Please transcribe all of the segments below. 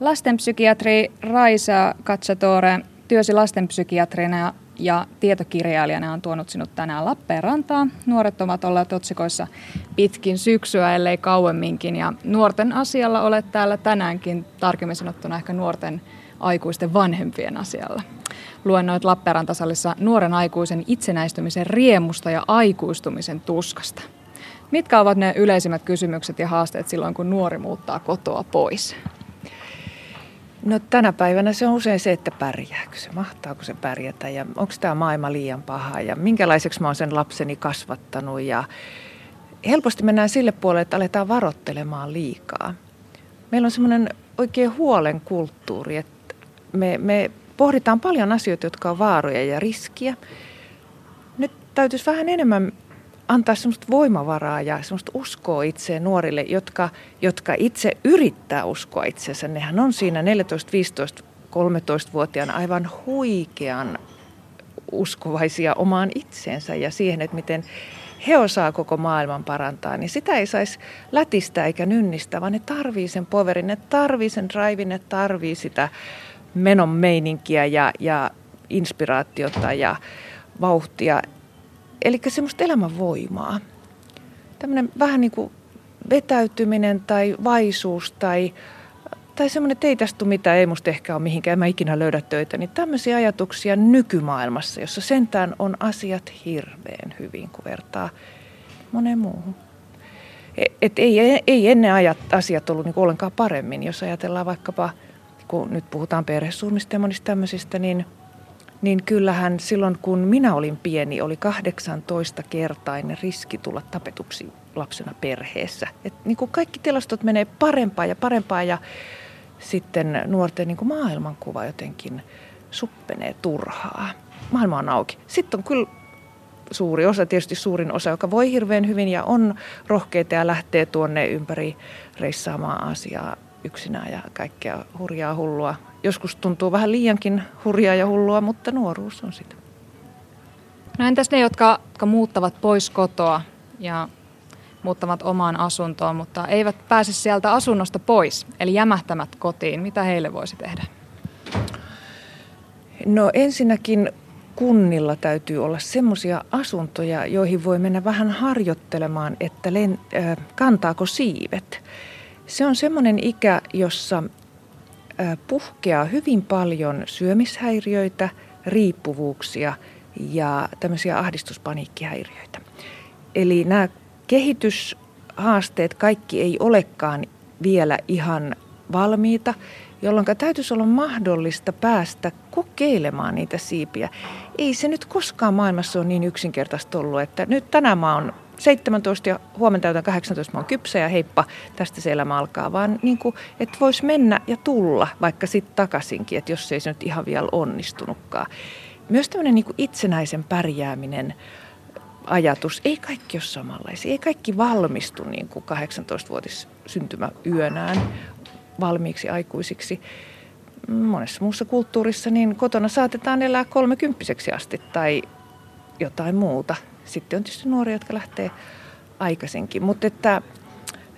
Lastenpsykiatri Raisa Katsatore työsi lastenpsykiatrina ja tietokirjailijana on tuonut sinut tänään Lappeenrantaan. Nuoret ovat olleet otsikoissa pitkin syksyä, ellei kauemminkin. Ja nuorten asialla olet täällä tänäänkin, tarkemmin sanottuna ehkä nuorten aikuisten vanhempien asialla. Luennoit Lappeenrantasalissa nuoren aikuisen itsenäistymisen riemusta ja aikuistumisen tuskasta. Mitkä ovat ne yleisimmät kysymykset ja haasteet silloin, kun nuori muuttaa kotoa pois? No tänä päivänä se on usein se, että pärjääkö se, mahtaako se pärjätä ja onko tämä maailma liian paha ja minkälaiseksi mä oon sen lapseni kasvattanut ja helposti mennään sille puolelle, että aletaan varottelemaan liikaa. Meillä on semmoinen oikein huolen kulttuuri, että me, me pohditaan paljon asioita, jotka on vaaroja ja riskiä. Nyt täytyisi vähän enemmän antaa semmoista voimavaraa ja semmoista uskoa itseen nuorille, jotka, jotka itse yrittää uskoa itsensä. Nehän on siinä 14, 15, 13-vuotiaana aivan huikean uskovaisia omaan itseensä ja siihen, että miten he osaa koko maailman parantaa, niin sitä ei saisi lätistä eikä nynnistä, vaan ne tarvii sen poverin, ne tarvii sen drivin, ne tarvii sitä menon meininkiä ja, ja inspiraatiota ja vauhtia. Eli semmoista elämänvoimaa. Tämmöinen vähän niin kuin vetäytyminen tai vaisuus tai, tai semmoinen, että ei tästä mitään, ei musta ehkä ole mihinkään, mä ikinä löydä töitä. Niin tämmöisiä ajatuksia nykymaailmassa, jossa sentään on asiat hirveän hyvin, kun vertaa moneen muuhun. E, et ei, ei ennen ajat, asiat ollut niin ollenkaan paremmin, jos ajatellaan vaikkapa, kun nyt puhutaan perhesurmista ja monista tämmöisistä, niin – niin kyllähän silloin kun minä olin pieni, oli 18-kertainen riski tulla tapetuksi lapsena perheessä. Et niin kuin kaikki tilastot menee parempaa ja parempaa ja sitten nuorten niin kuin maailmankuva jotenkin suppenee turhaa. Maailma on auki. Sitten on kyllä suuri osa, tietysti suurin osa, joka voi hirveän hyvin ja on rohkeita ja lähtee tuonne ympäri reissaamaan asiaa yksinään ja kaikkea hurjaa hullua joskus tuntuu vähän liiankin hurjaa ja hullua, mutta nuoruus on sitä. No entäs ne, jotka, jotka muuttavat pois kotoa ja muuttavat omaan asuntoon, mutta eivät pääse sieltä asunnosta pois, eli jämähtämät kotiin. Mitä heille voisi tehdä? No ensinnäkin kunnilla täytyy olla semmoisia asuntoja, joihin voi mennä vähän harjoittelemaan, että len, äh, kantaako siivet. Se on semmoinen ikä, jossa puhkeaa hyvin paljon syömishäiriöitä, riippuvuuksia ja tämmöisiä ahdistuspaniikkihäiriöitä. Eli nämä kehityshaasteet kaikki ei olekaan vielä ihan valmiita, jolloin täytyisi olla mahdollista päästä kokeilemaan niitä siipiä. Ei se nyt koskaan maailmassa ole niin yksinkertaista ollut, että nyt tänään mä oon 17 ja huomenna täytän 18, mä oon kypsä ja heippa, tästä se elämä alkaa. Vaan niin kuin, että voisi mennä ja tulla vaikka sitten takaisinkin, että jos ei se nyt ihan vielä onnistunutkaan. Myös tämmöinen niin itsenäisen pärjääminen ajatus, ei kaikki ole samanlaisia. Ei kaikki valmistu niin kuin 18-vuotis syntymäyönään valmiiksi aikuisiksi. Monessa muussa kulttuurissa niin kotona saatetaan elää kolmekymppiseksi asti tai jotain muuta – sitten on tietysti nuoria, jotka lähtee aikaisinkin. Mutta että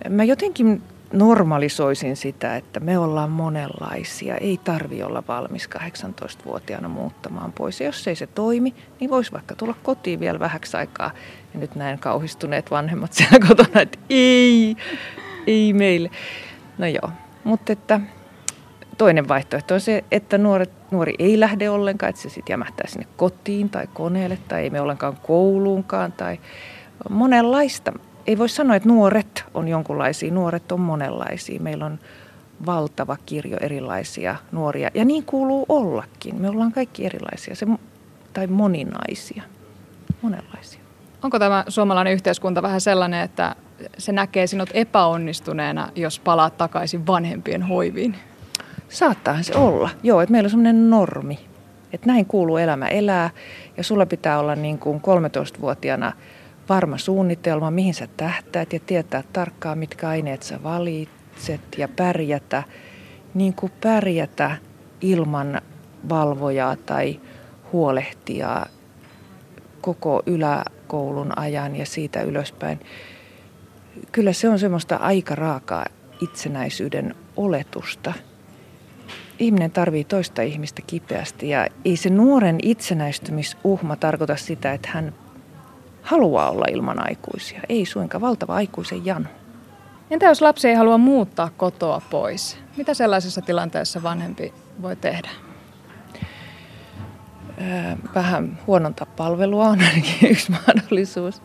mä jotenkin normalisoisin sitä, että me ollaan monenlaisia. Ei tarvi olla valmis 18-vuotiaana muuttamaan pois. Ja jos ei se toimi, niin voisi vaikka tulla kotiin vielä vähäksi aikaa. Ja nyt näin kauhistuneet vanhemmat siellä kotona, että ei, ei meille. No joo, mutta että toinen vaihtoehto on se, että nuoret, nuori ei lähde ollenkaan, että se sitten jämähtää sinne kotiin tai koneelle tai ei me ollenkaan kouluunkaan tai monenlaista. Ei voi sanoa, että nuoret on jonkunlaisia, nuoret on monenlaisia. Meillä on valtava kirjo erilaisia nuoria ja niin kuuluu ollakin. Me ollaan kaikki erilaisia se, tai moninaisia, monenlaisia. Onko tämä suomalainen yhteiskunta vähän sellainen, että se näkee sinut epäonnistuneena, jos palaat takaisin vanhempien hoiviin? Saattaahan se olla. Joo, että meillä on semmoinen normi, että näin kuuluu elämä elää ja sulla pitää olla niin kuin 13-vuotiaana varma suunnitelma, mihin sä tähtäät ja tietää tarkkaan, mitkä aineet sä valitset ja pärjätä, niin kuin pärjätä ilman valvojaa tai huolehtijaa koko yläkoulun ajan ja siitä ylöspäin. Kyllä se on semmoista aika raakaa itsenäisyyden oletusta – ihminen tarvii toista ihmistä kipeästi ja ei se nuoren itsenäistymisuhma tarkoita sitä, että hän haluaa olla ilman aikuisia. Ei suinkaan, valtava aikuisen jano. Entä jos lapsi ei halua muuttaa kotoa pois? Mitä sellaisessa tilanteessa vanhempi voi tehdä? Vähän huononta palvelua on ainakin yksi mahdollisuus.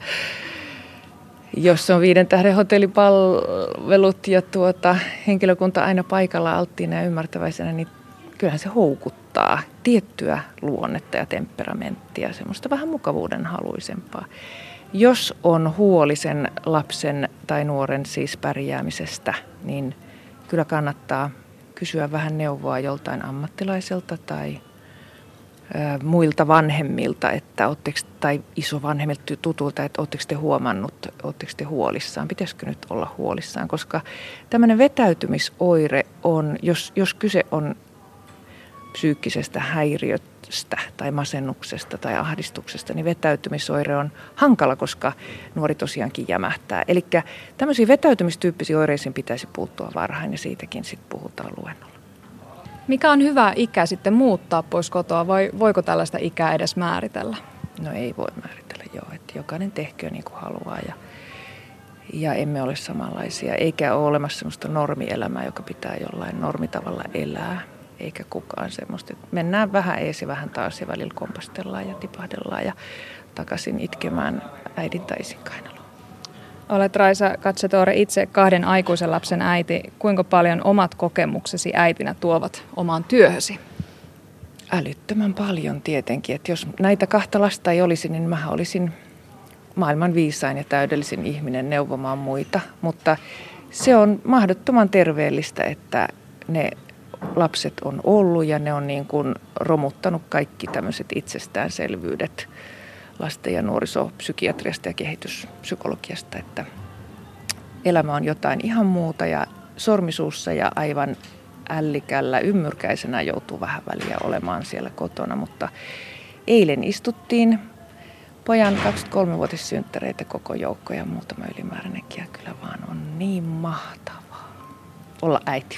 Jos on viiden tähden hotellipalvelut ja tuota, henkilökunta aina paikalla alttiina ja ymmärtäväisenä, niin kyllähän se houkuttaa tiettyä luonnetta ja temperamenttia, semmoista vähän mukavuuden haluisempaa. Jos on huolisen lapsen tai nuoren siis pärjäämisestä, niin kyllä kannattaa kysyä vähän neuvoa joltain ammattilaiselta tai muilta vanhemmilta, että ootteko, tai isovanhemmilta tutulta, että oletteko te huomannut, oletteko te huolissaan, pitäisikö nyt olla huolissaan, koska tämmöinen vetäytymisoire on, jos, jos kyse on psyykkisestä häiriöstä tai masennuksesta tai ahdistuksesta, niin vetäytymisoire on hankala, koska nuori tosiaankin jämähtää. Eli tämmöisiin vetäytymistyyppisiin oireisiin pitäisi puuttua varhain ja siitäkin sitten puhutaan luennolla. Mikä on hyvä ikä sitten muuttaa pois kotoa vai voiko tällaista ikää edes määritellä? No ei voi määritellä, joo. Että jokainen tehkö niin kuin haluaa ja, ja emme ole samanlaisia. Eikä ole olemassa sellaista normielämää, joka pitää jollain normitavalla elää. Eikä kukaan semmoista. Mennään vähän ees ja vähän taas ja välillä kompastellaan ja tipahdellaan ja takaisin itkemään äidin tai isin kainaloon. Olet Raisa Katsetore itse kahden aikuisen lapsen äiti. Kuinka paljon omat kokemuksesi äitinä tuovat omaan työhösi? Älyttömän paljon tietenkin. Että jos näitä kahta lasta ei olisi, niin mä olisin maailman viisain ja täydellisin ihminen neuvomaan muita. Mutta se on mahdottoman terveellistä, että ne lapset on ollut ja ne on niin kuin romuttanut kaikki tämmöiset itsestäänselvyydet lasten ja nuorisopsykiatriasta ja kehityspsykologiasta, että elämä on jotain ihan muuta ja sormisuussa ja aivan ällikällä ymmyrkäisenä joutuu vähän väliä olemaan siellä kotona, mutta eilen istuttiin pojan 23-vuotissynttäreitä koko joukko ja muutama ylimääräinenkin ja kyllä vaan on niin mahtavaa olla äiti.